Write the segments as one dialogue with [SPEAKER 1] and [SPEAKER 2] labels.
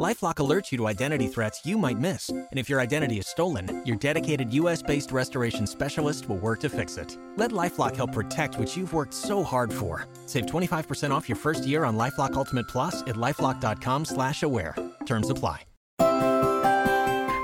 [SPEAKER 1] LifeLock alerts you to identity threats you might miss, and if your identity is stolen, your dedicated U.S.-based restoration specialist will work to fix it. Let LifeLock help protect what you've worked so hard for. Save 25% off your first year on LifeLock Ultimate Plus at lifeLock.com/slash-aware. Terms apply.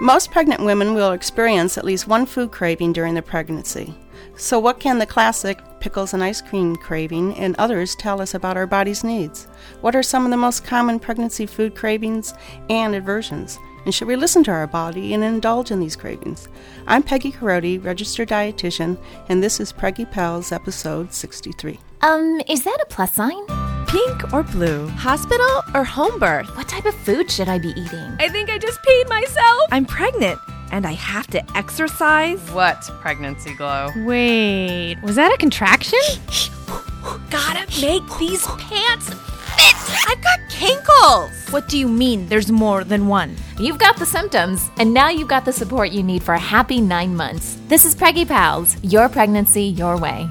[SPEAKER 2] Most pregnant women will experience at least one food craving during their pregnancy. So, what can the classic pickles and ice cream craving and others tell us about our body's needs? What are some of the most common pregnancy food cravings and aversions? And should we listen to our body and indulge in these cravings? I'm Peggy Carodi, registered dietitian, and this is Preggy Pals, episode 63.
[SPEAKER 3] Um, is that a plus sign?
[SPEAKER 4] Pink or blue? Hospital or home birth?
[SPEAKER 3] What type of food should I be eating?
[SPEAKER 4] I think I just peed myself. I'm pregnant and I have to exercise.
[SPEAKER 5] What pregnancy glow?
[SPEAKER 6] Wait, was that a contraction?
[SPEAKER 4] Gotta make these pants fit. I've got kinkles.
[SPEAKER 6] What do you mean there's more than one?
[SPEAKER 3] You've got the symptoms, and now you've got the support you need for a happy nine months. This is Preggy Pals, your pregnancy your way.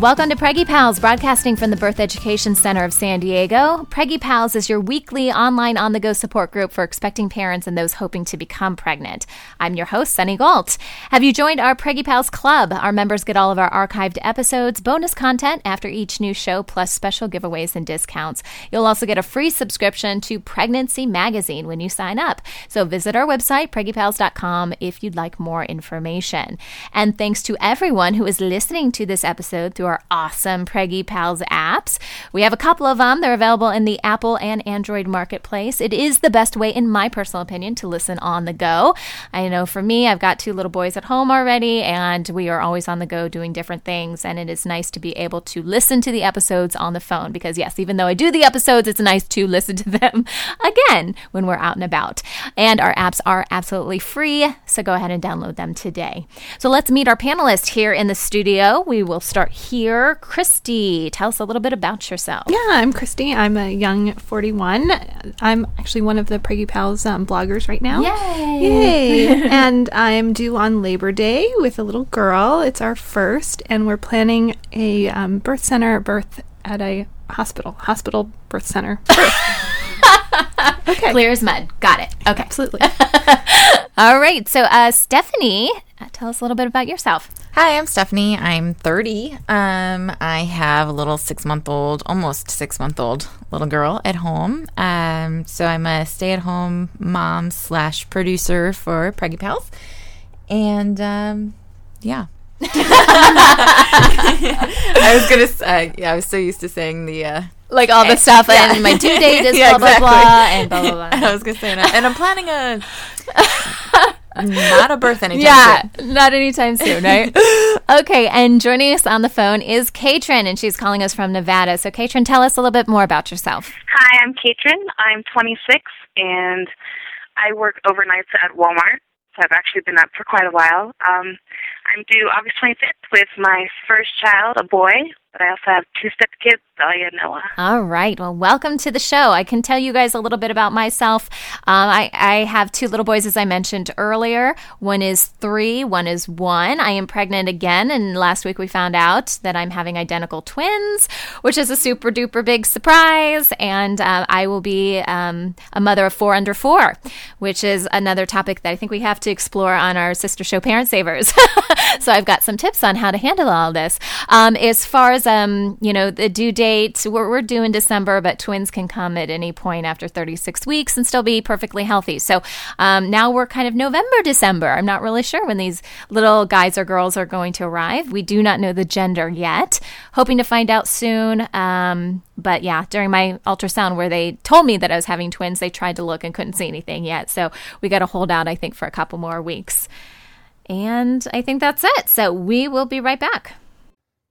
[SPEAKER 3] Welcome to Preggy Pals, broadcasting from the Birth Education Center of San Diego. Preggy Pals is your weekly online on the go support group for expecting parents and those hoping to become pregnant. I'm your host, Sunny Gault. Have you joined our Preggy Pals Club? Our members get all of our archived episodes, bonus content after each new show, plus special giveaways and discounts. You'll also get a free subscription to Pregnancy Magazine when you sign up. So visit our website, preggypals.com, if you'd like more information. And thanks to everyone who is listening to this episode through our awesome Preggy Pals apps. We have a couple of them. They're available in the Apple and Android marketplace. It is the best way, in my personal opinion, to listen on the go. I know for me, I've got two little boys at home already, and we are always on the go doing different things. And it is nice to be able to listen to the episodes on the phone because, yes, even though I do the episodes, it's nice to listen to them again when we're out and about. And our apps are absolutely free, so go ahead and download them today. So let's meet our panelists here in the studio. We will start here. Christy, tell us a little bit about yourself.
[SPEAKER 7] Yeah, I'm Christy. I'm a young 41. I'm actually one of the Preggy Pals um, bloggers right now.
[SPEAKER 3] Yay!
[SPEAKER 7] Yay! and I'm due on Labor Day with a little girl. It's our first, and we're planning a um, birth center birth at a hospital, hospital birth center.
[SPEAKER 3] okay. Clear as mud. Got it. Okay.
[SPEAKER 7] Absolutely.
[SPEAKER 3] All right. So, uh, Stephanie, uh, tell us a little bit about yourself.
[SPEAKER 8] Hi, I'm Stephanie. I'm 30. Um, I have a little six month old, almost six month old little girl at home. Um, so I'm a stay at home mom slash producer for Preggy Pals. And um, yeah. I was gonna say, yeah, I was so used to saying the uh,
[SPEAKER 3] Like all the stuff, and my due date is
[SPEAKER 8] Yeah,
[SPEAKER 3] blah, blah, blah, and blah, blah, blah.
[SPEAKER 8] I was gonna say, and, I- and I'm planning a not a birth anytime
[SPEAKER 3] Yeah,
[SPEAKER 8] soon.
[SPEAKER 3] not anytime soon, right? okay, and joining us on the phone is Katrin, and she's calling us from Nevada. So, Katrin, tell us a little bit more about yourself.
[SPEAKER 9] Hi, I'm Katrin. I'm 26 and I work overnights at Walmart. So I've actually been up for quite a while. Um, I'm due August 25th with my first child, a boy, but I also have two stepkids, Dahlia and Noah.
[SPEAKER 3] All right. Well, welcome to the show. I can tell you guys a little bit about myself. Um, I, I have two little boys, as I mentioned earlier. One is three, one is one. I am pregnant again, and last week we found out that I'm having identical twins, which is a super duper big surprise. And uh, I will be um, a mother of four under four, which is another topic that I think we have to explore on our sister show, Parent Savers. so I've got some tips on how to handle all this. Um, as far as um, you know, the due date, we're, we're due in December, but twins can come at any point after 36 weeks and still be perfectly healthy. So um, now we're kind of November, December. I'm not really sure when these little guys or girls are going to arrive. We do not know the gender yet. Hoping to find out soon. Um, but yeah, during my ultrasound where they told me that I was having twins, they tried to look and couldn't see anything yet. So we got to hold out, I think, for a couple more weeks. And I think that's it. So we will be right back.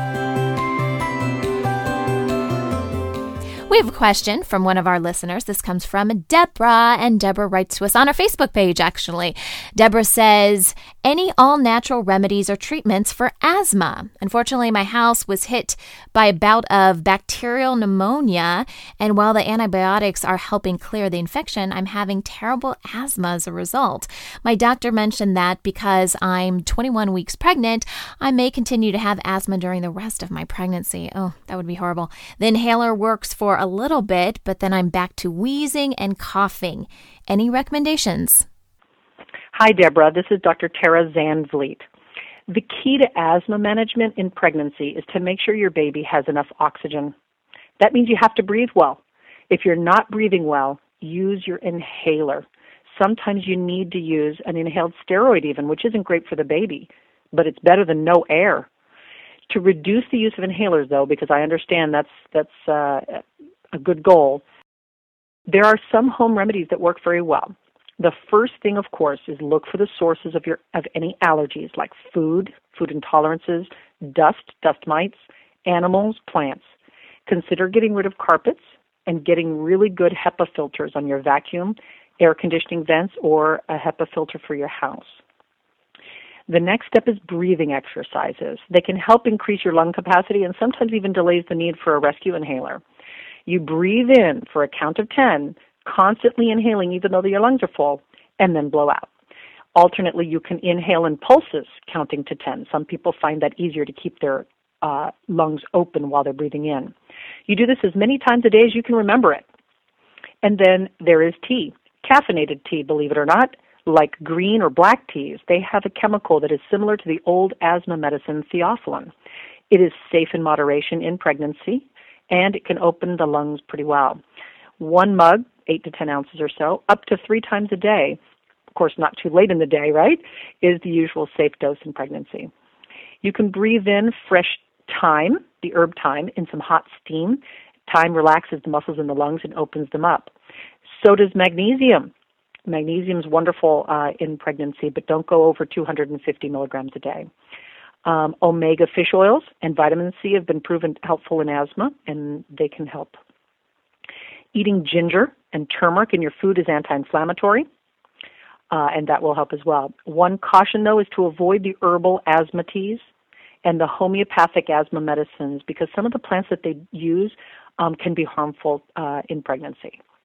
[SPEAKER 3] We have a question from one of our listeners. This comes from Deborah, and Deborah writes to us on our Facebook page, actually. Deborah says, Any all natural remedies or treatments for asthma? Unfortunately, my house was hit by a bout of bacterial pneumonia, and while the antibiotics are helping clear the infection, I'm having terrible asthma as a result. My doctor mentioned that because I'm 21 weeks pregnant, I may continue to have asthma during the rest of my pregnancy. Oh, that would be horrible. The inhaler works for a little bit, but then I'm back to wheezing and coughing. Any recommendations?
[SPEAKER 10] Hi, Deborah. This is Dr. Tara Zandvliet. The key to asthma management in pregnancy is to make sure your baby has enough oxygen. That means you have to breathe well. If you're not breathing well, use your inhaler. Sometimes you need to use an inhaled steroid, even, which isn't great for the baby, but it's better than no air. To reduce the use of inhalers, though, because I understand that's that's uh, a good goal, there are some home remedies that work very well. The first thing, of course, is look for the sources of your of any allergies like food, food intolerances, dust, dust mites, animals, plants. Consider getting rid of carpets and getting really good HEPA filters on your vacuum, air conditioning vents, or a HEPA filter for your house. The next step is breathing exercises. They can help increase your lung capacity and sometimes even delays the need for a rescue inhaler. You breathe in for a count of 10, constantly inhaling even though your lungs are full, and then blow out. Alternately, you can inhale in pulses, counting to 10. Some people find that easier to keep their uh, lungs open while they're breathing in. You do this as many times a day as you can remember it. And then there is tea, caffeinated tea, believe it or not, like green or black teas. They have a chemical that is similar to the old asthma medicine theophylline. It is safe in moderation in pregnancy and it can open the lungs pretty well. One mug, 8 to 10 ounces or so, up to three times a day, of course, not too late in the day, right, is the usual safe dose in pregnancy. You can breathe in fresh thyme, the herb thyme, in some hot steam. Thyme relaxes the muscles in the lungs and opens them up. So does magnesium. Magnesium is wonderful uh, in pregnancy, but don't go over 250 milligrams a day. Um, omega fish oils and vitamin C have been proven helpful in asthma, and they can help. Eating ginger and turmeric in your food is anti inflammatory, uh, and that will help as well. One caution, though, is to avoid the herbal asthma teas and the homeopathic asthma medicines because some of the plants that they use um, can be harmful uh, in pregnancy.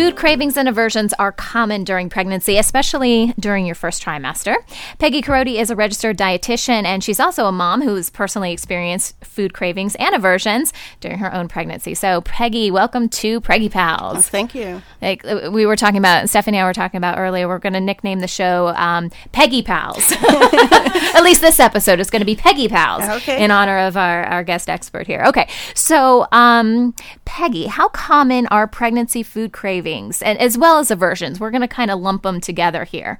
[SPEAKER 3] Food cravings and aversions are common during pregnancy, especially during your first trimester. Peggy Carodi is a registered dietitian, and she's also a mom who's personally experienced food cravings and aversions during her own pregnancy. So, Peggy, welcome to Preggy Pals.
[SPEAKER 2] Oh, thank you.
[SPEAKER 3] Like uh, we were talking about, Stephanie and I were talking about earlier, we're going to nickname the show um, Peggy Pals. At least this episode is going to be Peggy Pals
[SPEAKER 2] okay.
[SPEAKER 3] in honor of our, our guest expert here. Okay, so um, Peggy, how common are pregnancy food cravings? And as well as aversions. We're going to kind of lump them together here.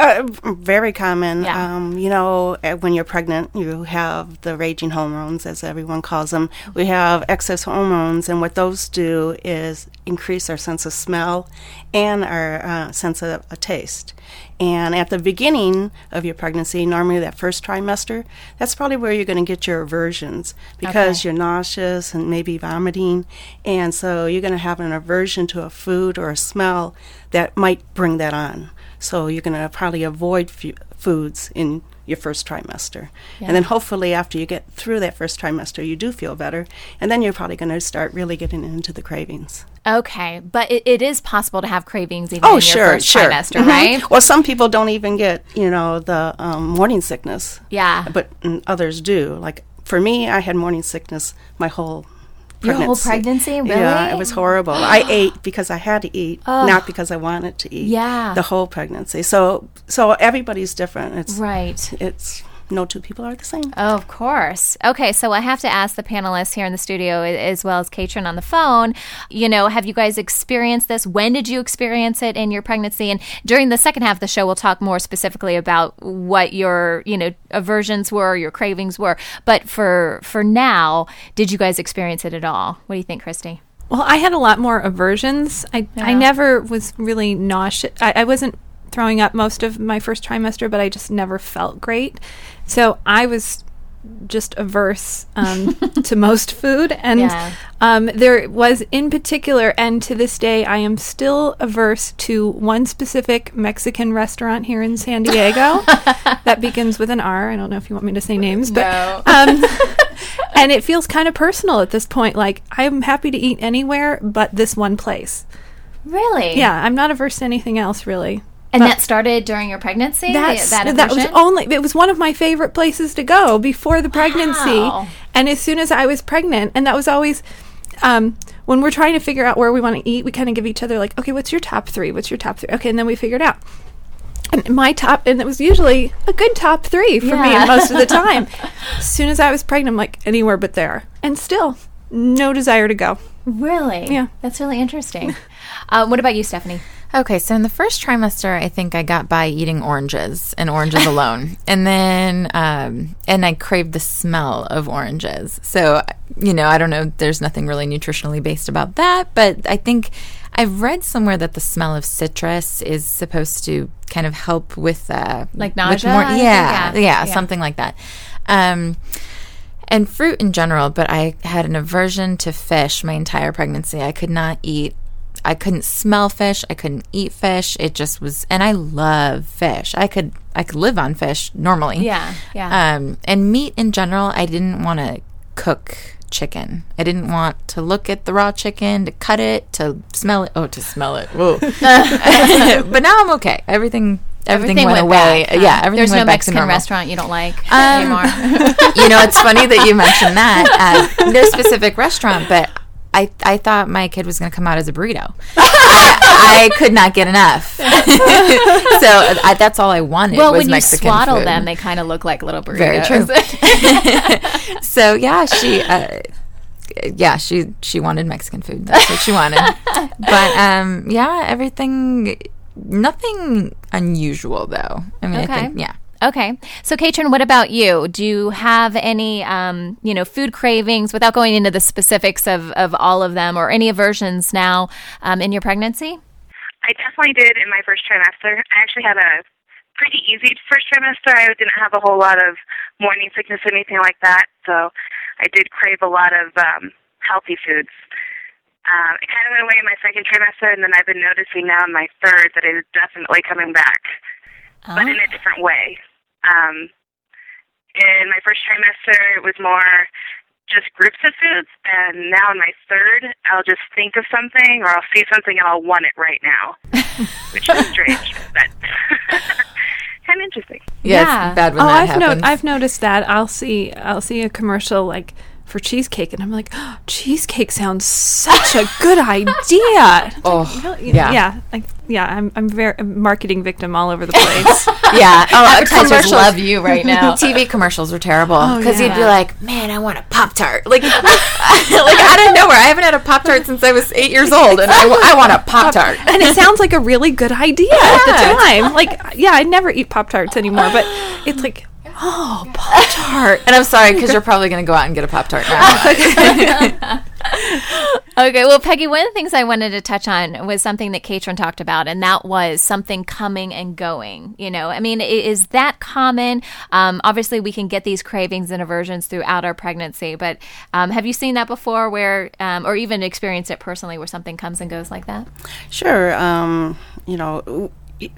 [SPEAKER 2] Uh, very common.
[SPEAKER 3] Yeah.
[SPEAKER 2] Um, you know, uh, when you're pregnant, you have the raging hormones, as everyone calls them. We have excess hormones, and what those do is increase our sense of smell and our uh, sense of taste. And at the beginning of your pregnancy, normally that first trimester, that's probably where you're going to get your aversions because
[SPEAKER 3] Okay.
[SPEAKER 2] you're nauseous and maybe vomiting. And so you're going to have an aversion to a food or a smell that might bring that on. So you're going to probably avoid fu- foods in your first trimester. And then hopefully after you get through that first trimester, you do feel better. And then you're probably going to start really getting into the cravings.
[SPEAKER 3] Okay, but it, it is possible to have cravings even
[SPEAKER 2] Oh,
[SPEAKER 3] in your
[SPEAKER 2] sure,
[SPEAKER 3] first
[SPEAKER 2] sure.
[SPEAKER 3] trimester,
[SPEAKER 2] Mhm.
[SPEAKER 3] right?
[SPEAKER 2] Well, some people don't even get, you know, the um, morning sickness.
[SPEAKER 3] Yeah.
[SPEAKER 2] But mm, others do. Like for me, I had morning sickness my whole
[SPEAKER 3] Your whole
[SPEAKER 2] pregnancy.
[SPEAKER 3] pregnancy?
[SPEAKER 2] Yeah, it was horrible. I ate because I had to eat, oh. not because I wanted to eat.
[SPEAKER 3] Yeah.
[SPEAKER 2] The whole pregnancy. So so everybody's different. It's
[SPEAKER 3] Right.
[SPEAKER 2] it's no two people are the same.
[SPEAKER 3] Oh, of course. Okay, so I have to ask the panelists here in the studio as well as Katrin on the phone. You know, have you guys experienced this? When did you experience it in your pregnancy? And during the second half of the show, we'll talk more specifically about what your, you know, aversions were, your cravings were. But for for now, did you guys experience it at all? What do you think, Christy?
[SPEAKER 7] Well, I had a lot more aversions. I I never was really nauseous. I, I wasn't throwing up most of my first trimester, but I just never felt great. So I was just averse um, to most food, and
[SPEAKER 3] Yeah.
[SPEAKER 7] um, there was in particular, and to this day, I am still averse to one specific Mexican restaurant here in San Diego that begins with an R. I don't know if you want me to say names, but um, and it feels kind of personal at this point. Like I'm happy to eat anywhere but this one place.
[SPEAKER 3] Really?
[SPEAKER 7] Yeah, I'm not averse to anything else really.
[SPEAKER 3] And that started during your pregnancy?
[SPEAKER 7] That's
[SPEAKER 3] that
[SPEAKER 7] that was only it was one of my favorite places to go before the pregnancy.
[SPEAKER 3] Wow.
[SPEAKER 7] And as soon as I was pregnant, and that was always um, when we're trying to figure out where we want to eat, we kind of give each other like, okay, what's your top three? What's your top three? Okay, and then we figured out. And my top, and it was usually a good top three for me most of the time. as soon as I was pregnant, I'm like anywhere but there, and still no desire to go.
[SPEAKER 3] Really?
[SPEAKER 7] Yeah.
[SPEAKER 3] That's really interesting. uh, what about you, Stephanie?
[SPEAKER 8] Okay, so in the first trimester, I think I got by eating oranges and oranges alone, and then um, and I craved the smell of oranges. So you know, I don't know. There's nothing really nutritionally based about that, but I think I've read somewhere that the smell of citrus is supposed to kind of help with uh,
[SPEAKER 3] Like
[SPEAKER 8] with
[SPEAKER 3] nausea,
[SPEAKER 8] more- yeah,
[SPEAKER 3] yeah.
[SPEAKER 8] yeah,
[SPEAKER 3] Yeah.
[SPEAKER 8] something like that. Um, and fruit in general, but I had an aversion to fish my entire pregnancy. I could not eat. I couldn't smell fish. I couldn't eat fish. It just was, and I love fish. I could, I could live on fish normally.
[SPEAKER 3] Yeah, yeah.
[SPEAKER 8] Um, and meat in general, I didn't want to cook chicken. I didn't want to look at the raw chicken, to cut it, to smell it. Oh, to smell it. Whoa. but now I'm okay. Everything, everything, went, away.
[SPEAKER 3] back, huh?
[SPEAKER 8] yeah, everything
[SPEAKER 3] There's
[SPEAKER 8] went
[SPEAKER 3] no
[SPEAKER 8] back to
[SPEAKER 3] Mexican
[SPEAKER 8] normal.
[SPEAKER 3] restaurant you don't like
[SPEAKER 8] Um,
[SPEAKER 3] anymore.
[SPEAKER 8] you know, it's funny that you mentioned that. Uh, no specific restaurant, but I, I thought my kid was going to come out as a burrito. I, I could not get enough. so I, that's all I wanted
[SPEAKER 3] well,
[SPEAKER 8] was
[SPEAKER 3] when you
[SPEAKER 8] Mexican
[SPEAKER 3] swaddle
[SPEAKER 8] food.
[SPEAKER 3] them, they kind of look like little burritos.
[SPEAKER 8] Very true. so yeah, she, uh, yeah, she she wanted Mexican food. That's what she wanted. but um, yeah, everything, nothing unusual though. I mean,
[SPEAKER 3] Okay.
[SPEAKER 8] I think yeah.
[SPEAKER 3] Okay. So, Katrin, what about you? Do you have any, um, you know, food cravings without going into the specifics of, of all of them or any aversions now um, in your pregnancy?
[SPEAKER 9] I definitely did in my first trimester. I actually had a pretty easy first trimester. I didn't have a whole lot of morning sickness or anything like that, so I did crave a lot of um, healthy foods. Um, it kind of went away in my second trimester, and then I've been noticing now in my third that it is definitely coming back, but in a different way. Um, in my first trimester, it was more just groups of foods, and now in my third, I'll just think of something or I'll see something and I'll want it right now, which is strange, but kind of interesting.
[SPEAKER 8] Yeah,
[SPEAKER 3] Yeah.
[SPEAKER 8] it's bad when
[SPEAKER 7] oh,
[SPEAKER 8] that
[SPEAKER 7] I've
[SPEAKER 8] happens.
[SPEAKER 7] no- I've noticed that. I'll see I'll see a commercial like for cheesecake, and I'm like, oh, cheesecake sounds such a good idea.
[SPEAKER 8] oh,
[SPEAKER 7] Really?
[SPEAKER 8] yeah.
[SPEAKER 7] yeah. Like yeah, I'm I'm very a marketing victim all over the place.
[SPEAKER 8] yeah. Oh,
[SPEAKER 3] Advertisers
[SPEAKER 8] commercials-
[SPEAKER 3] love you right now.
[SPEAKER 8] TV commercials were terrible
[SPEAKER 7] Oh,
[SPEAKER 8] because
[SPEAKER 7] yeah.
[SPEAKER 8] you'd be like, "Man, I want a Pop Tart!" Like, like out of nowhere. I haven't had a Pop Tart since I was eight years old, and I, I want a Pop Tart.
[SPEAKER 7] and it sounds like a really good idea at the time. Like, yeah, I never eat Pop Tarts anymore, but it's like, oh, Pop Tart.
[SPEAKER 8] And I'm sorry because you're probably going to go out and get a Pop Tart now.
[SPEAKER 3] Okay, well, Peggy, one of the things I wanted to touch on was something that Katrin talked about, and that was something coming and going. You know, I mean, is that common? Um, obviously, we can get these cravings and aversions throughout our pregnancy, but um, have you seen that before, where, um, or even experienced it personally, where something comes and goes like that?
[SPEAKER 2] Sure. Um, you know, w-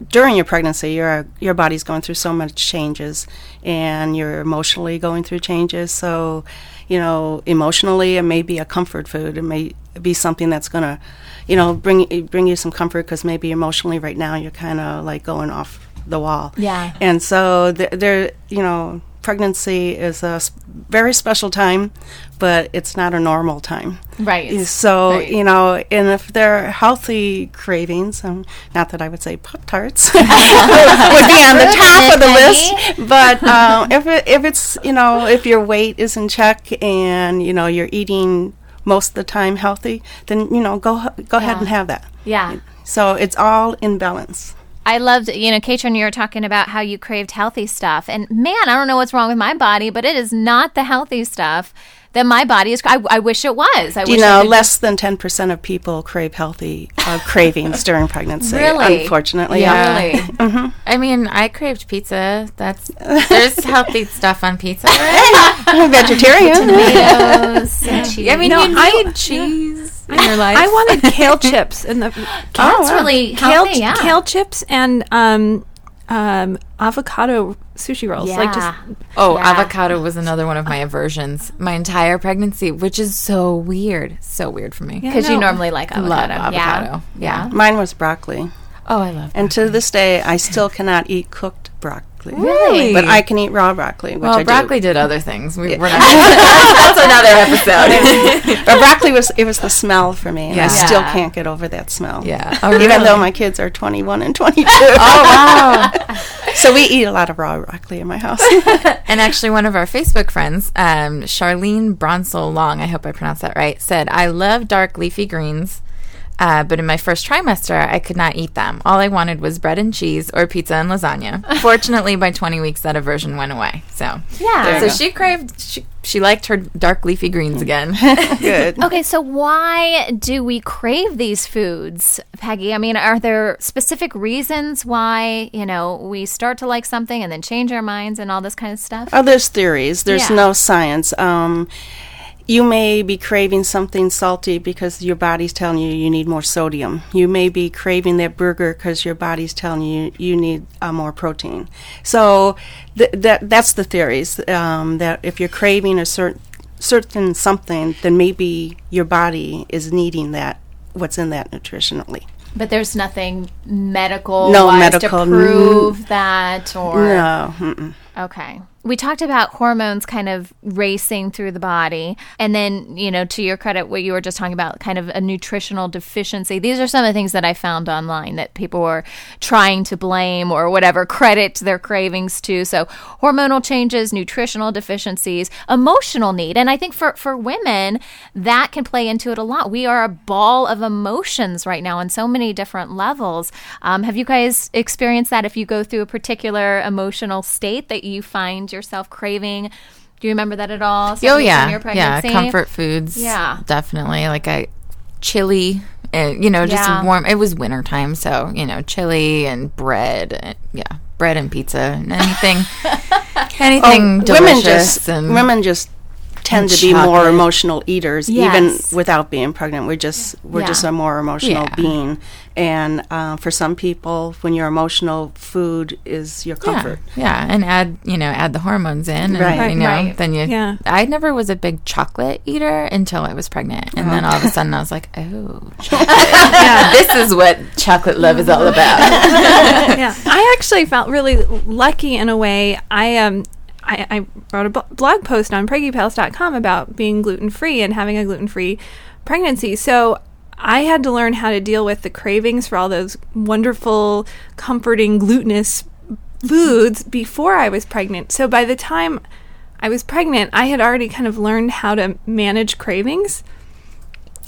[SPEAKER 2] during your pregnancy, your your body's going through so much changes, and you're emotionally going through changes. So, you know, emotionally, it may be a comfort food. It may be something that's gonna, you know, bring bring you some comfort because maybe emotionally right now you're kind of like going off the wall.
[SPEAKER 3] Yeah.
[SPEAKER 2] And so there, there you know, pregnancy is a very special time, but it's not a normal time.
[SPEAKER 3] Right.
[SPEAKER 2] So
[SPEAKER 3] Right.
[SPEAKER 2] you know, and if they're healthy cravings, um, not that I would say Pop Tarts would be on the top of the list, but um, if it, if it's you know if your weight is in check and you know you're eating most of the time healthy, then you know go go ahead and have that.
[SPEAKER 3] Yeah.
[SPEAKER 2] So it's all in balance.
[SPEAKER 3] I loved, you know, Katrin, you were talking about how you craved healthy stuff. And man, I don't know what's wrong with my body, but it is not the healthy stuff that my body is. I, I wish it was. I
[SPEAKER 2] Do you
[SPEAKER 3] wish I
[SPEAKER 2] know
[SPEAKER 3] could
[SPEAKER 2] less than ten percent of people crave healthy uh, cravings during pregnancy?
[SPEAKER 3] Really?
[SPEAKER 2] Unfortunately,
[SPEAKER 3] Yeah.
[SPEAKER 2] yeah.
[SPEAKER 3] Really?
[SPEAKER 8] I mean, I craved pizza. That's there's healthy stuff on pizza.
[SPEAKER 2] I'm a vegetarian.
[SPEAKER 3] Tomatoes and cheese.
[SPEAKER 8] I mean,
[SPEAKER 7] No,
[SPEAKER 8] you
[SPEAKER 7] I-
[SPEAKER 8] need cheese in your life.
[SPEAKER 7] I wanted kale chips in the
[SPEAKER 3] That's really
[SPEAKER 7] kale,
[SPEAKER 3] healthy, yeah.
[SPEAKER 7] kale chips and um, um, avocado sushi rolls. Like just
[SPEAKER 8] Oh,
[SPEAKER 3] Yeah.
[SPEAKER 8] avocado was another one of my aversions. My entire pregnancy, which is so weird, so weird for me.
[SPEAKER 3] Because you
[SPEAKER 7] no.
[SPEAKER 3] normally like avocado.
[SPEAKER 8] Love
[SPEAKER 3] Yeah.
[SPEAKER 8] avocado. Yeah.
[SPEAKER 2] Mine was broccoli.
[SPEAKER 8] Oh, I love.
[SPEAKER 2] And to this day, I still cannot eat cooked broccoli.
[SPEAKER 8] Really?
[SPEAKER 2] But I can eat raw broccoli, which
[SPEAKER 8] well,
[SPEAKER 2] I
[SPEAKER 8] broccoli
[SPEAKER 2] do.
[SPEAKER 8] did other things. We, we're not. that's another episode.
[SPEAKER 2] But broccoli was it was the smell for me. and I
[SPEAKER 8] Yeah.
[SPEAKER 2] still can't get over that smell.
[SPEAKER 8] yeah. Oh,
[SPEAKER 2] Even though my kids are 21 and 22.
[SPEAKER 8] Oh wow.
[SPEAKER 2] so we eat a lot of raw broccoli in my house.
[SPEAKER 8] And actually, one of our Facebook friends, um, Charlene Bronsel Long, I hope I pronounced that right, said, I love dark leafy greens, uh, but in my first trimester, I could not eat them. All I wanted was bread and cheese or pizza and lasagna. Fortunately, by 20 weeks, that aversion went away. So,
[SPEAKER 3] Yeah.
[SPEAKER 8] so she craved, she, she liked her dark leafy greens again.
[SPEAKER 2] Good.
[SPEAKER 3] Okay, so why do we crave these foods, Peggy? I mean, are there specific reasons why, you know, we start to like something and then change our minds and all this kind of stuff?
[SPEAKER 2] Oh, there's theories. There's
[SPEAKER 3] Yeah.
[SPEAKER 2] no science. Um, you may be craving something salty because your body's telling you you need more sodium. You may be craving that burger because your body's telling you you need uh, more protein. So th- that that's the theories. Um, that if you're craving a certain certain something, then maybe your body is needing that what's in that nutritionally.
[SPEAKER 3] But there's nothing medical
[SPEAKER 2] No medical,
[SPEAKER 3] to prove that or
[SPEAKER 2] No. Mm-mm.
[SPEAKER 3] Okay. We talked about hormones kind of racing through the body. And then, you know, to your credit, what you were just talking about, kind of a nutritional deficiency. These are some of the things that I found online that people were trying to blame or whatever, credit their cravings to. So, hormonal changes, nutritional deficiencies, emotional need. And I think for, for women, that can play into it a lot. We are a ball of emotions right now on so many different levels. Um, have you guys experienced that if you go through a particular emotional state that you find yourself craving? Do you remember that at all?
[SPEAKER 8] oh, yeah. Yeah. Comfort foods.
[SPEAKER 3] Yeah.
[SPEAKER 8] Definitely. Like I, chili, and, you know, just
[SPEAKER 3] Yeah.
[SPEAKER 8] warm. It was wintertime, so, you know, chili and bread. And, yeah. Bread and pizza and anything, anything
[SPEAKER 2] Oh,
[SPEAKER 8] delicious.
[SPEAKER 2] women just
[SPEAKER 8] and
[SPEAKER 2] women just tend to be more emotional eaters
[SPEAKER 3] Yes.
[SPEAKER 2] even without being pregnant we're just we're
[SPEAKER 3] Yeah.
[SPEAKER 2] just a more emotional
[SPEAKER 8] Yeah.
[SPEAKER 2] being and uh, for some people when you're emotional food is your comfort
[SPEAKER 8] Yeah, and add you know add the hormones in, and,
[SPEAKER 2] Right.
[SPEAKER 8] You know,
[SPEAKER 3] Right.
[SPEAKER 8] then you.
[SPEAKER 7] Yeah.
[SPEAKER 8] I never was a big chocolate eater until I was pregnant, and then all of a sudden I was like, oh, chocolate. this is what chocolate love is all about.
[SPEAKER 7] yeah, I actually felt really lucky in a way. I um. I, I wrote a blog post on preggypals.com about being gluten free and having a gluten free pregnancy. So I had to learn how to deal with the cravings for all those wonderful, comforting, glutinous foods before I was pregnant. So by the time I was pregnant, I had already kind of learned how to manage cravings.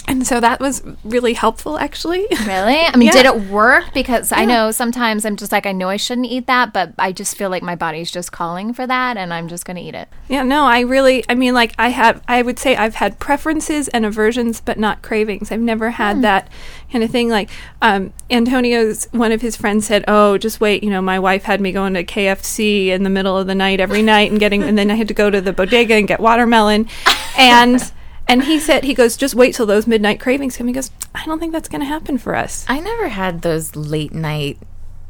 [SPEAKER 7] And so that was really helpful, actually.
[SPEAKER 3] Really? I mean,
[SPEAKER 7] Yeah.
[SPEAKER 3] did it work? Because I know sometimes I'm just like, I know I shouldn't eat that, but I just feel like my body's just calling for that, and I'm just going to eat it.
[SPEAKER 7] Yeah, no, I really, I mean, like, I have, I would say I've had preferences and aversions, but not cravings. I've never had that kind of thing. Like, um, Antonio's, one of his friends said, Oh, just wait, you know, my wife had me going to KFC in the middle of the night every night and getting, and then I had to go to the bodega and get watermelon. And, and he said, he goes, just wait till those midnight cravings come. He goes, I don't think that's going to happen for us.
[SPEAKER 8] I never had those late night.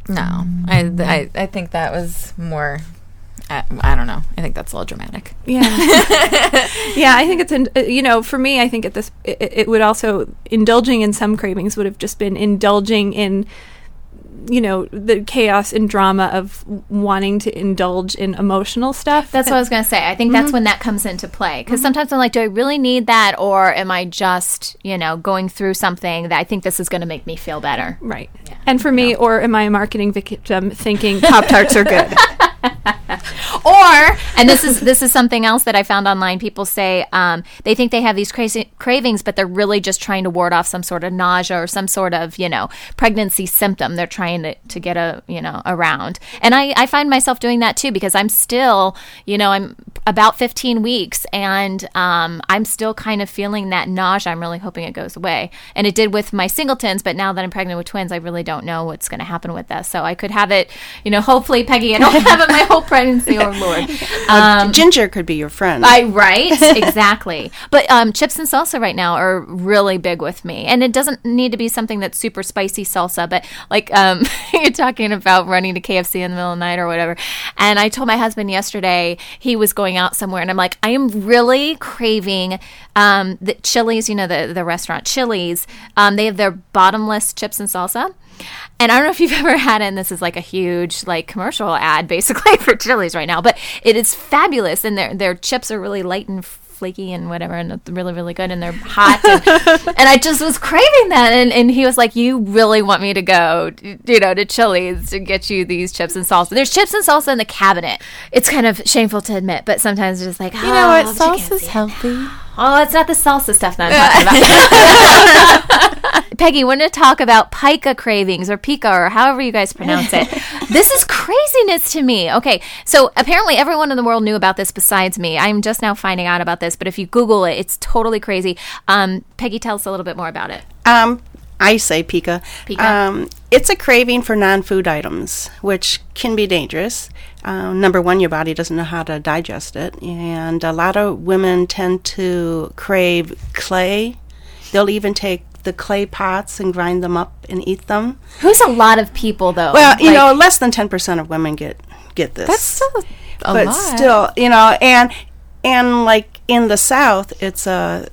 [SPEAKER 8] No, I, I I think that was more. I, I don't know. I think that's a little dramatic.
[SPEAKER 7] Yeah, yeah. I think it's in, uh, you know for me. I think at this it, it would also indulging in some cravings would have just been indulging in you know the chaos and drama of wanting to indulge in emotional stuff.
[SPEAKER 3] That's what I was going to say. I think that's mm-hmm. when that comes into play. Because mm-hmm. sometimes I'm like, do I really need that? Or am I just, you know, going through something that I think this is going to make me feel better?
[SPEAKER 7] right. and for me, or am I a marketing victim thinking Pop Tarts are good?
[SPEAKER 3] or and this is this is something else that I found online. People say um, they think they have these crazy cravings, but they're really just trying to ward off some sort of nausea or some sort of you know pregnancy symptom. They're trying to, to get a you know around, and I I find myself doing that too because I'm still you know I'm about 15 weeks and um, I'm still kind of feeling that nausea. I'm really hoping it goes away, and it did with my singletons, but now that I'm pregnant with twins, I really don't know what's going to happen with this. So I could have it, you know, hopefully Peggy, I don't have it my whole pregnancy. Oh Lord.
[SPEAKER 2] Uh, ginger could be your friend.
[SPEAKER 3] I right exactly, but um, chips and salsa right now are really big with me, and it doesn't need to be something that's super spicy salsa. But like um, you're talking about running to KFC in the middle of the night or whatever, and I told my husband yesterday he was going out somewhere, and I'm like, I am really craving um, the Chili's. You know the the restaurant Chili's. Um, they have their bottomless chips and salsa. And I don't know if you've ever had it, and this is like a huge like commercial ad basically for Chili's right now, but it is fabulous, and their their chips are really light and flaky and whatever, and really really good, and they're hot, and, and I just was craving that, and, and he was like, "You really want me to go, you know, to Chili's to get you these chips and salsa? There's chips and salsa in the cabinet. It's kind of shameful to admit, but sometimes it's just like,
[SPEAKER 8] You know what?
[SPEAKER 3] "Oh, but you can't
[SPEAKER 8] Salsa's
[SPEAKER 3] it."
[SPEAKER 8] healthy.
[SPEAKER 3] Oh, it's not the salsa stuff that I'm talking about. Peggy, we're going to talk about pica cravings or pica or however you guys pronounce it. this is craziness to me. Okay, so apparently everyone in the world knew about this besides me. I'm just now finding out about this, but if you Google it, it's totally crazy. Um, Peggy, tell us a little bit more about it.
[SPEAKER 2] Um, I say pica.
[SPEAKER 3] Pica.
[SPEAKER 2] Um, it's a craving for non-food items, which can be dangerous. Uh, number one, your body doesn't know how to digest it, and a lot of women tend to crave clay. They'll even take the clay pots and grind them up and eat them.
[SPEAKER 3] Who's a lot of people though?
[SPEAKER 2] Well, you
[SPEAKER 3] Like-
[SPEAKER 2] know, less than ten percent of women get get this.
[SPEAKER 8] That's still a
[SPEAKER 2] but
[SPEAKER 8] lot.
[SPEAKER 2] still, you know, and and like in the South, it's a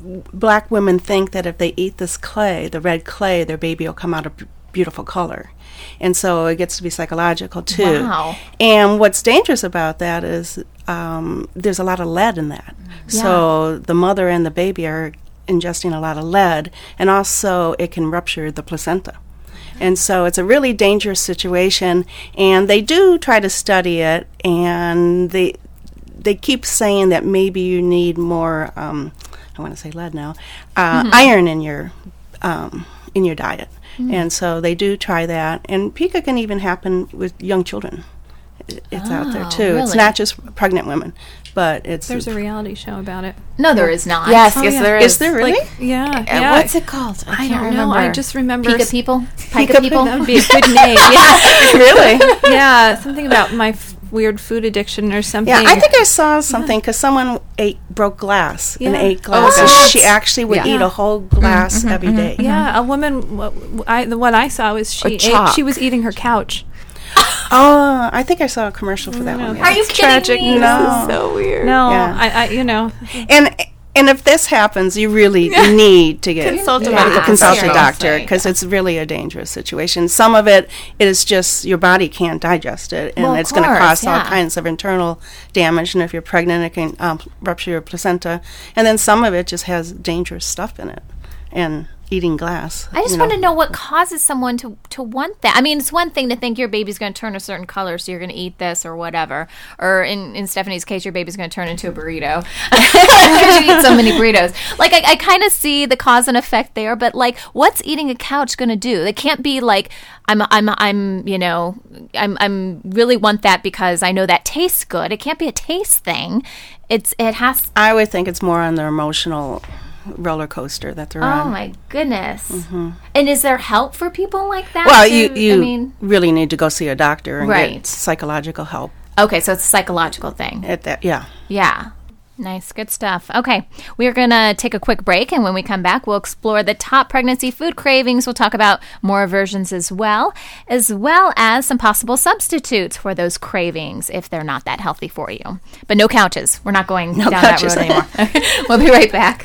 [SPEAKER 2] black women think that if they eat this clay, the red clay, their baby will come out a b- beautiful color. And so it gets to be psychological too.
[SPEAKER 3] Wow.
[SPEAKER 2] And what's dangerous about that is um, there's a lot of lead in that. So the mother and the baby are ingesting a lot of lead, and also it can rupture the placenta. And so it's a really dangerous situation, and they do try to study it, and they they keep saying that maybe you need more. Um, I want to say lead now, uh, iron in your um, in your diet, and so they do try that. And pica can even happen with young children. I- It's out there
[SPEAKER 3] Oh,
[SPEAKER 2] too. It's
[SPEAKER 3] really?
[SPEAKER 2] not just pregnant women, but it's
[SPEAKER 7] There's a reality show about it.
[SPEAKER 3] no, there is not.
[SPEAKER 8] Yes,
[SPEAKER 7] Oh,
[SPEAKER 8] yes,
[SPEAKER 7] yeah.
[SPEAKER 8] there
[SPEAKER 2] is
[SPEAKER 8] is.
[SPEAKER 2] there really?
[SPEAKER 7] Like, yeah,
[SPEAKER 8] Uh,
[SPEAKER 7] yeah.
[SPEAKER 8] What's it called? I,
[SPEAKER 7] I
[SPEAKER 8] can't
[SPEAKER 7] don't know.
[SPEAKER 8] remember.
[SPEAKER 7] I just remember
[SPEAKER 3] Pica
[SPEAKER 7] s-
[SPEAKER 3] people,
[SPEAKER 2] Pica
[SPEAKER 3] pica people.
[SPEAKER 7] That would be a good name. Yeah,
[SPEAKER 2] really.
[SPEAKER 7] yeah. Something about my f- weird food addiction or something.
[SPEAKER 2] Yeah, I think I saw something because someone ate broke glass and ate oh, glass.
[SPEAKER 8] Oh,
[SPEAKER 2] and
[SPEAKER 8] what?
[SPEAKER 2] she actually would
[SPEAKER 8] Yeah.
[SPEAKER 2] eat a whole mm-hmm. glass mm-hmm. every day. Mm-hmm.
[SPEAKER 7] Yeah, a woman. What, I the one I saw was she ate, she was eating her couch.
[SPEAKER 2] Oh, I think I saw a commercial for that one. yeah.
[SPEAKER 3] Are you kidding
[SPEAKER 7] tragic.
[SPEAKER 3] me?
[SPEAKER 2] No.
[SPEAKER 8] so weird.
[SPEAKER 7] No,
[SPEAKER 2] Yeah.
[SPEAKER 7] I, I you know
[SPEAKER 2] And and if this happens, you really need to get
[SPEAKER 8] Consult a
[SPEAKER 2] to
[SPEAKER 8] medical
[SPEAKER 2] consult a doctor because it's really a dangerous situation. Some of it, it is just your body can't digest it, and
[SPEAKER 3] Well,
[SPEAKER 2] it's going to
[SPEAKER 3] course,
[SPEAKER 2] cause all kinds of internal damage. And if you're pregnant, it can um, rupture your placenta. And then some of it just has dangerous stuff in it. And eating glass.
[SPEAKER 3] I just
[SPEAKER 2] you
[SPEAKER 3] want to know what causes someone to, to want that. I mean, it's one thing to think your baby's going to turn a certain color, so you're going to eat this or whatever. Or in, in Stephanie's case, your baby's going to turn into a burrito because you eat so many burritos. Like, I, I kind of see the cause and effect there, but like, what's eating a couch going to do? It can't be like, I'm, I'm, I'm, you know, I'm, I'm really want that because I know that tastes good. It can't be a taste thing. It's, it has.
[SPEAKER 2] I would think it's more on their emotional roller coaster that they're
[SPEAKER 3] Oh
[SPEAKER 2] on.
[SPEAKER 3] my goodness! Mm-hmm. And is there help for people like that?
[SPEAKER 2] Well, you you
[SPEAKER 3] I mean,
[SPEAKER 2] really need to go see a doctor and
[SPEAKER 3] Right.
[SPEAKER 2] get psychological help
[SPEAKER 3] okay, so it's a psychological thing.
[SPEAKER 2] at that. Yeah.
[SPEAKER 3] Yeah. Nice, good stuff. Okay, we are going to take a quick break, and when we come back, we'll explore the top pregnancy food cravings. We'll talk about more aversions as well, as well as some possible substitutes for those cravings if they're not that healthy for you. But no couches. We're not going down
[SPEAKER 2] couches.
[SPEAKER 3] that road anymore. we'll be right back.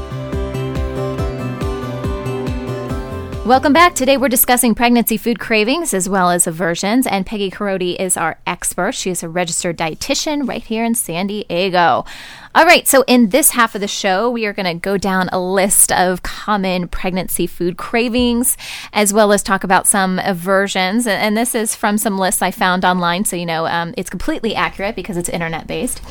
[SPEAKER 3] Welcome back. Today we're discussing pregnancy food cravings as well as aversions, and Peggy Carodi is our expert. She is a registered dietitian right here in San Diego. All right, so in this half of the show, we are going to go down a list of common pregnancy food cravings, as well as talk about some aversions. And, this is from some lists I found online, so you know um, it's completely accurate because it's internet based.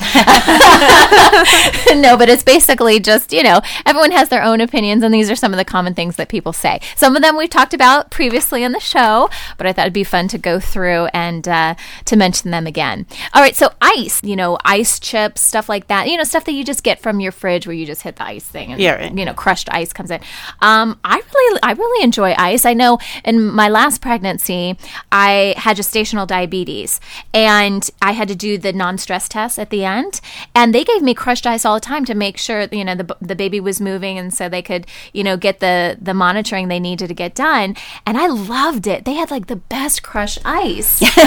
[SPEAKER 3] no, but it's basically just, you know, everyone has their own opinions, and these are some of the common things that people say. Some of them we've talked about previously in the show, but I thought it'd be fun to go through and uh, to mention them again. All right, so ice, you know, ice chips, stuff like that, you know, stuff that you just get from your fridge where you just hit the ice thing and,
[SPEAKER 2] Yeah, right.
[SPEAKER 3] you know, crushed ice comes in. Um, I really, I really enjoy ice. I know in my last pregnancy, I had gestational diabetes and I had to do the non-stress test at the end, and they gave me crushed ice all the time to make sure you know the, the baby was moving, and so they could you know get the the monitoring they needed to get done. And I loved it. They had like the best crushed ice. okay,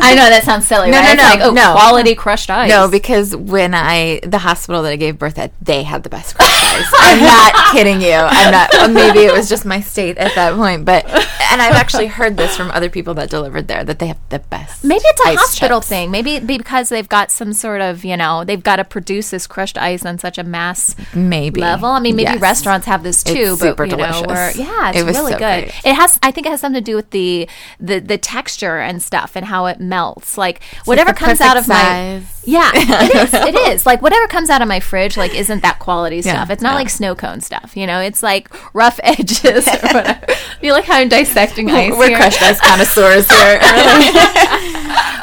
[SPEAKER 3] I know that sounds silly.
[SPEAKER 8] No,
[SPEAKER 3] right?
[SPEAKER 8] no, no,
[SPEAKER 3] like, oh,
[SPEAKER 8] no.
[SPEAKER 3] quality crushed ice.
[SPEAKER 8] No, because when I the hospital that I gave birth at, they had the best crushed ice. I'm not kidding you. I'm not. Maybe it was just my state at that point, but and I've actually heard this from other people that delivered there that they have the best.
[SPEAKER 3] Maybe it's a hospital
[SPEAKER 8] chips.
[SPEAKER 3] thing. Maybe because they've got some sort of, you know, they've got to produce this crushed ice on such a mass
[SPEAKER 8] Maybe
[SPEAKER 3] level. I mean, maybe
[SPEAKER 8] Yes.
[SPEAKER 3] restaurants have this too,
[SPEAKER 8] It's
[SPEAKER 3] but
[SPEAKER 8] super
[SPEAKER 3] you know,
[SPEAKER 8] delicious.
[SPEAKER 3] where, yeah, it's
[SPEAKER 8] It was
[SPEAKER 3] really
[SPEAKER 8] so
[SPEAKER 3] good.
[SPEAKER 8] great.
[SPEAKER 3] It has, I think, it has something to do with the the the texture and stuff and how it melts. Like whatever
[SPEAKER 8] the
[SPEAKER 3] comes out of
[SPEAKER 8] perfect
[SPEAKER 3] my
[SPEAKER 8] size.
[SPEAKER 3] Yeah, it is. It is like whatever comes out of my fridge. Like isn't that quality
[SPEAKER 8] Yeah,
[SPEAKER 3] stuff? It's not
[SPEAKER 8] yeah.
[SPEAKER 3] like snow cone stuff. You know, it's like rough edges or whatever. I feel like how I'm dissecting ice.
[SPEAKER 8] We're
[SPEAKER 3] here.
[SPEAKER 8] crushed ice connoisseurs here.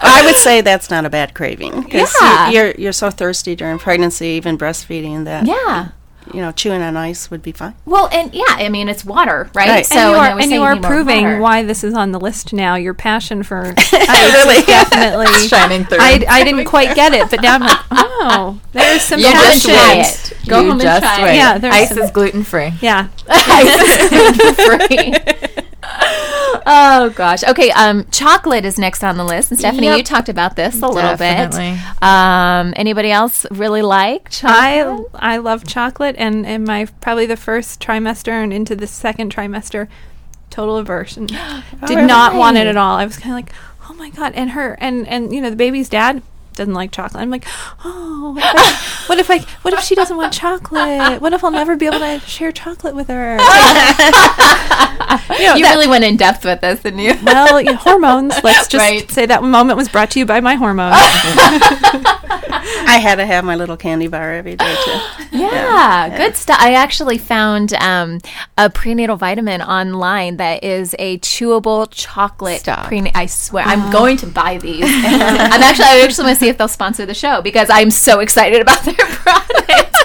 [SPEAKER 2] I would say that's not a bad craving. 'cause
[SPEAKER 3] Yeah.
[SPEAKER 2] You, are you're so thirsty during pregnancy, even breastfeeding, that
[SPEAKER 3] Yeah.
[SPEAKER 2] You know chewing on ice would be fine.
[SPEAKER 3] Well, and yeah, I mean it's water, right?
[SPEAKER 2] Right.
[SPEAKER 3] So
[SPEAKER 7] and you are,
[SPEAKER 3] they
[SPEAKER 7] and you are
[SPEAKER 3] need
[SPEAKER 7] proving why this is on the list now. Your passion for ice is definitely
[SPEAKER 8] Shining through.
[SPEAKER 7] I, I didn't quite get it, but now I'm like, oh, there's some
[SPEAKER 8] You
[SPEAKER 3] Go home and
[SPEAKER 8] just
[SPEAKER 3] try
[SPEAKER 7] passion.
[SPEAKER 3] Go
[SPEAKER 8] You
[SPEAKER 3] home and
[SPEAKER 8] just
[SPEAKER 3] try
[SPEAKER 8] wait.
[SPEAKER 3] it.
[SPEAKER 7] Yeah, there's
[SPEAKER 8] ice
[SPEAKER 7] some-
[SPEAKER 8] is gluten free.
[SPEAKER 7] Yeah,
[SPEAKER 3] free. Oh gosh. Okay. Um, chocolate is next on the list, and Stephanie,
[SPEAKER 8] Yep.
[SPEAKER 3] you talked about this a little
[SPEAKER 8] Definitely.
[SPEAKER 3] bit. Um, anybody else really like chocolate?
[SPEAKER 7] I I love chocolate, and in my probably the first trimester and into the second trimester, total aversion. Did not want it at all. I was kind of like, oh my god. And her and and you know the baby's dad doesn't like chocolate. I'm like, oh, what if, I, what if I what if she doesn't want chocolate? What if I'll never be able to share chocolate with her? you know,
[SPEAKER 3] you
[SPEAKER 7] that-
[SPEAKER 3] really went in depth with this, didn't you?
[SPEAKER 7] well, yeah, hormones. Let's just
[SPEAKER 3] Right.
[SPEAKER 7] say that moment was brought to you by my hormones.
[SPEAKER 2] I had to have my little candy bar every day too.
[SPEAKER 3] Yeah, good stuff. I actually found um, a prenatal vitamin online that is a chewable chocolate.
[SPEAKER 8] Stop.
[SPEAKER 3] Prena- I swear, I'm going to buy these. I'm actually, I actually want to see if they'll sponsor the show because I'm so excited about their product.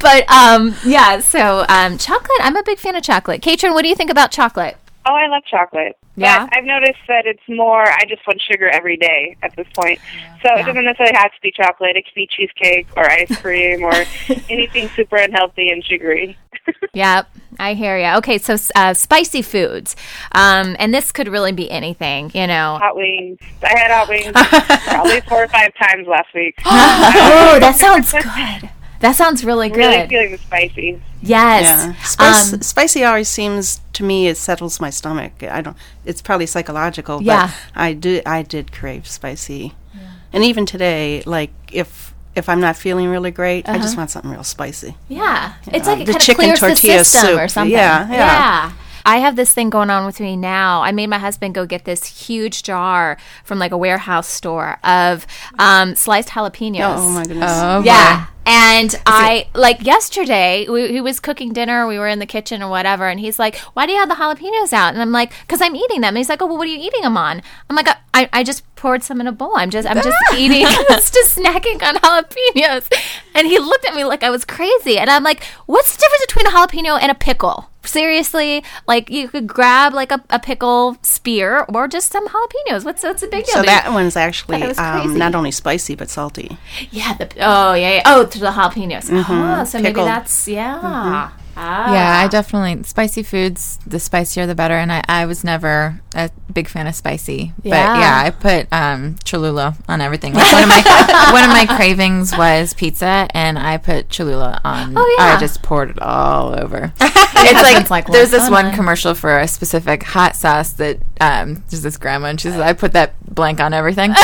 [SPEAKER 3] but um, yeah, so um, chocolate. I'm a big fan of chocolate. Katrin, what do you think about chocolate?
[SPEAKER 9] Oh, I love chocolate.
[SPEAKER 3] Yeah?
[SPEAKER 9] But I've noticed that it's more, I just want sugar every day at this point. So it doesn't necessarily have to be chocolate. It could be cheesecake or ice cream or anything super unhealthy and sugary.
[SPEAKER 3] Yep, I hear you. Okay, so uh, spicy foods, um, and this could really be anything, you know.
[SPEAKER 9] Hot wings. I had hot wings probably four or five times last week.
[SPEAKER 3] oh, that sounds good. That sounds really good.
[SPEAKER 9] Really feeling the spicy.
[SPEAKER 3] Yes.
[SPEAKER 2] Yeah. Spice,
[SPEAKER 3] Um,
[SPEAKER 2] spicy always seems to me it settles my stomach. I don't. It's probably psychological.
[SPEAKER 3] Yeah.
[SPEAKER 2] But I do. I did crave spicy, yeah. and even today, like if if I'm not feeling really great, I just
[SPEAKER 3] Uh-huh.
[SPEAKER 2] want something real spicy.
[SPEAKER 3] Yeah, it's
[SPEAKER 2] Uh,
[SPEAKER 3] like it
[SPEAKER 2] the
[SPEAKER 3] kind of
[SPEAKER 2] chicken
[SPEAKER 3] clears
[SPEAKER 2] tortilla
[SPEAKER 3] the system
[SPEAKER 2] soup.
[SPEAKER 3] or something.
[SPEAKER 2] Yeah, yeah.
[SPEAKER 3] I have this thing going on with me now. I made my husband go get this huge jar from like a warehouse store of um, sliced jalapenos.
[SPEAKER 2] Oh, my goodness.
[SPEAKER 8] Oh,
[SPEAKER 3] yeah. And I like yesterday we, he was cooking dinner. We were in the kitchen or whatever, and he's like, "Why do you have the jalapenos out?" And I'm like, "Cause I'm eating them." And he's like, "Oh, well, what are you eating them on?" I'm like, "I, I just poured some in a bowl. I'm just I'm just eating, just snacking on jalapenos." And he looked at me like I was crazy, and I'm like, "What's the difference between a jalapeno and a pickle?" Seriously, like you could grab like a, a pickle spear or just some jalapenos. What's what's a big deal?
[SPEAKER 2] So that one's actually um, not only spicy but salty.
[SPEAKER 3] Yeah. The, oh yeah, yeah. Oh, to the jalapenos.
[SPEAKER 2] Mhm.
[SPEAKER 3] Oh, so maybe that's yeah.
[SPEAKER 2] Mhm.
[SPEAKER 3] Ah.
[SPEAKER 8] Yeah, I definitely spicy foods. The spicier, the better. And I, I was never a big fan of spicy, but
[SPEAKER 3] Yeah.
[SPEAKER 8] yeah, I put um, Cholula on everything. Like one of my one of my cravings was pizza, and I put Cholula on.
[SPEAKER 3] Oh, yeah.
[SPEAKER 8] I just poured it all over. it's like,
[SPEAKER 3] like,
[SPEAKER 8] there's this one
[SPEAKER 3] huh?"
[SPEAKER 8] commercial for a specific hot sauce that um, there's this grandma, and she says, "I put that blank on everything."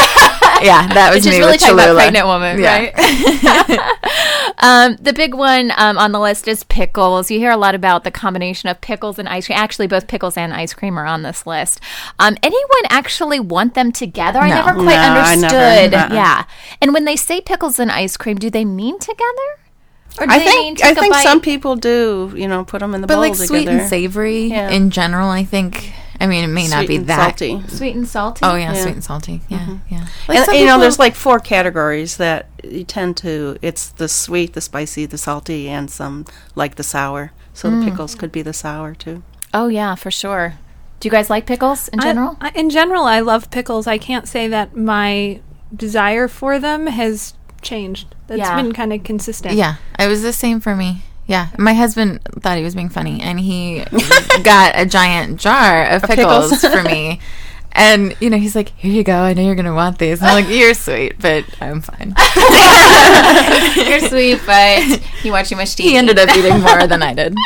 [SPEAKER 8] yeah, that was
[SPEAKER 3] is
[SPEAKER 8] me
[SPEAKER 3] really
[SPEAKER 8] with Cholula.
[SPEAKER 3] pregnant woman,
[SPEAKER 8] Yeah.
[SPEAKER 3] right? um, the big one um, on the list is pickles. You hear a lot about the combination of pickles and ice cream. Actually, both pickles and ice cream are on this list. Um, anyone actually want them together? I
[SPEAKER 8] No.
[SPEAKER 3] never quite
[SPEAKER 2] No, I never.
[SPEAKER 3] understood.
[SPEAKER 2] Uh-uh.
[SPEAKER 3] Yeah. And when they say pickles and ice cream, do they mean together? Or do
[SPEAKER 2] I
[SPEAKER 3] they
[SPEAKER 2] think I
[SPEAKER 3] take a
[SPEAKER 2] think
[SPEAKER 3] bite?
[SPEAKER 2] some people do. You know, put them in the
[SPEAKER 8] but
[SPEAKER 2] bowl
[SPEAKER 8] like
[SPEAKER 2] together.
[SPEAKER 8] sweet and savory
[SPEAKER 2] Yeah.
[SPEAKER 8] in general, I think. I mean, it may not
[SPEAKER 2] Sweet
[SPEAKER 8] be
[SPEAKER 2] and
[SPEAKER 8] that
[SPEAKER 2] salty.
[SPEAKER 3] sweet and salty.
[SPEAKER 8] Oh yeah,
[SPEAKER 2] Yeah.
[SPEAKER 8] sweet and salty. Yeah, yeah.
[SPEAKER 2] and, you know, there's like four categories that you tend to. It's the sweet, the spicy, the salty, and some like the sour. So
[SPEAKER 3] Mm.
[SPEAKER 2] the pickles could be the sour too.
[SPEAKER 3] Oh yeah, for sure. Do you guys like pickles in
[SPEAKER 7] I-
[SPEAKER 3] general?
[SPEAKER 7] I, in general, I love pickles. I can't say that my desire for them has changed. It's
[SPEAKER 3] Yeah.
[SPEAKER 7] been kind of consistent.
[SPEAKER 8] Yeah, it was the same for me. Yeah, my husband thought he was being funny, and he got a giant jar of
[SPEAKER 2] pickles.
[SPEAKER 8] pickles for me. And you know, he's like, "Here you go. I know you're gonna want these." And I'm like, "You're sweet, but I'm fine."
[SPEAKER 3] You're sweet, but you watch too much TV.
[SPEAKER 8] he ended up eating more than I did.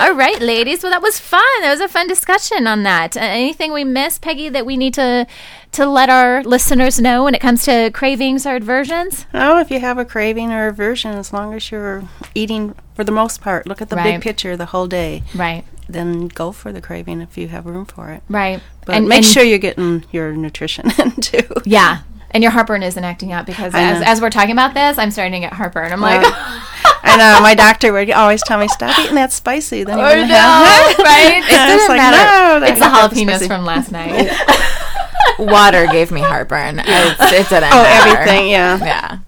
[SPEAKER 3] All right, ladies. Well, that was fun. That was a fun discussion on that. Uh, anything we missed, Peggy, that we need to to let our listeners know when it comes to cravings or aversions?
[SPEAKER 2] Oh, if you have a craving or aversion, as long as you're eating for the most part, look at the
[SPEAKER 3] Right.
[SPEAKER 2] big picture the whole day.
[SPEAKER 3] Right.
[SPEAKER 2] Then go for the craving if you have room for it.
[SPEAKER 3] Right.
[SPEAKER 2] But
[SPEAKER 3] And-
[SPEAKER 2] make
[SPEAKER 3] and-
[SPEAKER 2] sure you're getting your nutrition in too.
[SPEAKER 3] Yeah. And your heartburn isn't acting up because as, as we're talking about this, I'm starting to get heartburn. I'm like,
[SPEAKER 2] I know uh, my doctor would always tell me stop eating that spicy. Then you're
[SPEAKER 3] oh
[SPEAKER 2] gonna
[SPEAKER 3] no,
[SPEAKER 2] have
[SPEAKER 3] right? It
[SPEAKER 2] it's
[SPEAKER 3] doesn't
[SPEAKER 2] like,
[SPEAKER 3] matter.
[SPEAKER 2] no,
[SPEAKER 3] it's the jalapenos from last night.
[SPEAKER 8] Water gave me heartburn. It's, it didn't.
[SPEAKER 2] Oh,
[SPEAKER 8] matter.
[SPEAKER 2] everything, yeah.
[SPEAKER 8] yeah.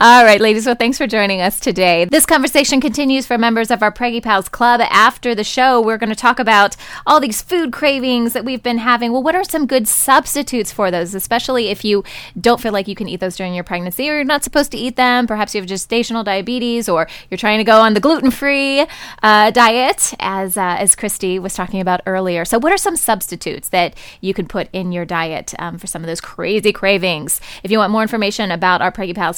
[SPEAKER 3] All right, ladies. Well, thanks for joining us today. This conversation continues for members of our Preggy Pals Club. After the show, we're going to talk about all these food cravings that we've been having. Well, what are some good substitutes for those, especially if you don't feel like you can eat those during your pregnancy or you're not supposed to eat them? Perhaps you have gestational diabetes or you're trying to go on the gluten free uh, diet, as, uh, as Christy was talking about earlier. So, what are some substitutes that you can put in your diet um, for some of those crazy cravings? If you want more information about our Preggy Pals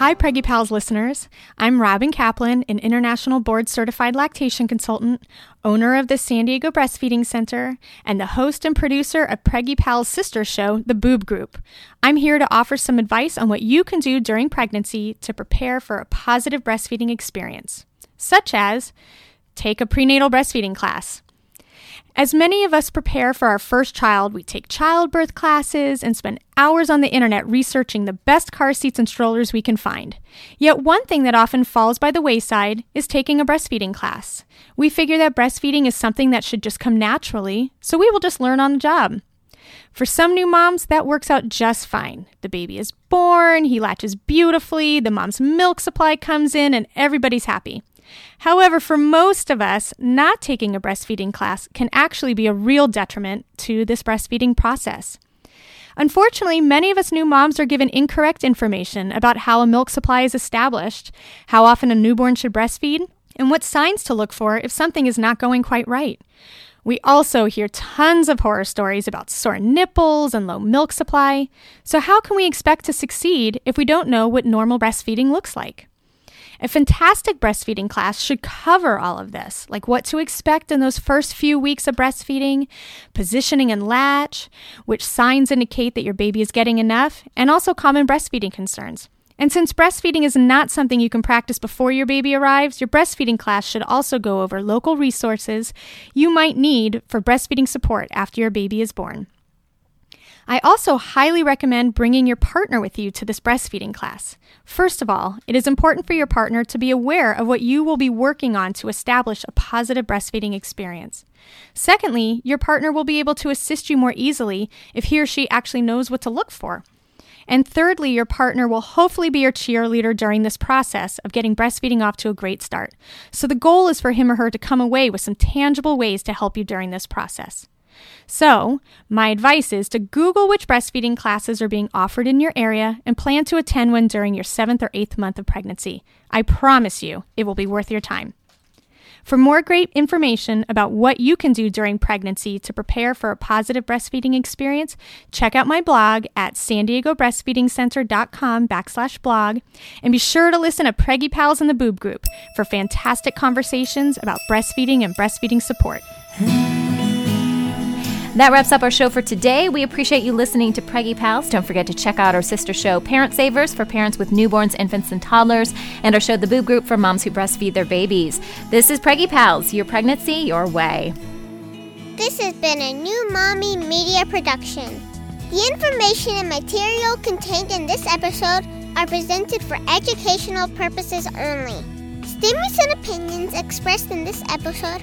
[SPEAKER 6] Hi, Preggy Pals listeners. I'm Robin Kaplan, an international board certified lactation consultant, owner of the San Diego Breastfeeding Center, and the host and producer of Preggy Pal's sister show, The Boob Group. I'm here to offer some advice on what you can do during pregnancy to prepare for a positive breastfeeding experience, such as take a prenatal breastfeeding class. As many of us prepare for our first child, we take childbirth classes and spend hours on the internet researching the best car seats and strollers we can find. Yet, one thing that often falls by the wayside is taking a breastfeeding class. We figure that breastfeeding is something that should just come naturally, so we will just learn on the job. For some new moms, that works out just fine. The baby is born, he latches beautifully, the mom's milk supply comes in, and everybody's happy. However, for most of us, not taking a breastfeeding class can actually be a real detriment to this breastfeeding process. Unfortunately, many of us new moms are given incorrect information about how a milk supply is established, how often a newborn should breastfeed, and what signs to look for if something is not going quite right. We also hear tons of horror stories about sore nipples and low milk supply. So, how can we expect to succeed if we don't know what normal breastfeeding looks like? A fantastic breastfeeding class should cover all of this, like what to expect in those first few weeks of breastfeeding, positioning and latch, which signs indicate that your baby is getting enough, and also common breastfeeding concerns. And since breastfeeding is not something you can practice before your baby arrives, your breastfeeding class should also go over local resources you might need for breastfeeding support after your baby is born. I also highly recommend bringing your partner with you to this breastfeeding class. First of all, it is important for your partner to be aware of what you will be working on to establish a positive breastfeeding experience. Secondly, your partner will be able to assist you more easily if he or she actually knows what to look for. And thirdly, your partner will hopefully be your cheerleader during this process of getting breastfeeding off to a great start. So the goal is for him or her to come away with some tangible ways to help you during this process. So, my advice is to Google which breastfeeding classes are being offered in your area and plan to attend one during your seventh or eighth month of pregnancy. I promise you, it will be worth your time. For more great information about what you can do during pregnancy to prepare for a positive breastfeeding experience, check out my blog at san diego breastfeedingcenter.com backslash blog and be sure to listen to Preggy Pals in the Boob Group for fantastic conversations about breastfeeding and breastfeeding support.
[SPEAKER 3] That wraps up our show for today. We appreciate you listening to Preggy Pals. Don't forget to check out our sister show, Parent Savers, for parents with newborns, infants, and toddlers, and our show, The Boob Group, for moms who breastfeed their babies. This is Preggy Pals, your pregnancy, your way.
[SPEAKER 11] This has been a new Mommy Media production. The information and material contained in this episode are presented for educational purposes only. Statements and opinions expressed in this episode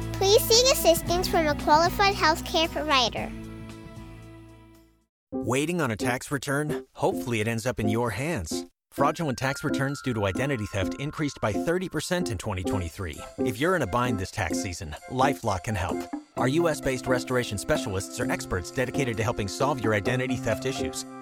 [SPEAKER 11] please seek assistance from a qualified healthcare provider.
[SPEAKER 1] Waiting on a tax return? Hopefully, it ends up in your hands. Fraudulent tax returns due to identity theft increased by 30% in 2023. If you're in a bind this tax season, LifeLock can help. Our U.S. based restoration specialists are experts dedicated to helping solve your identity theft issues.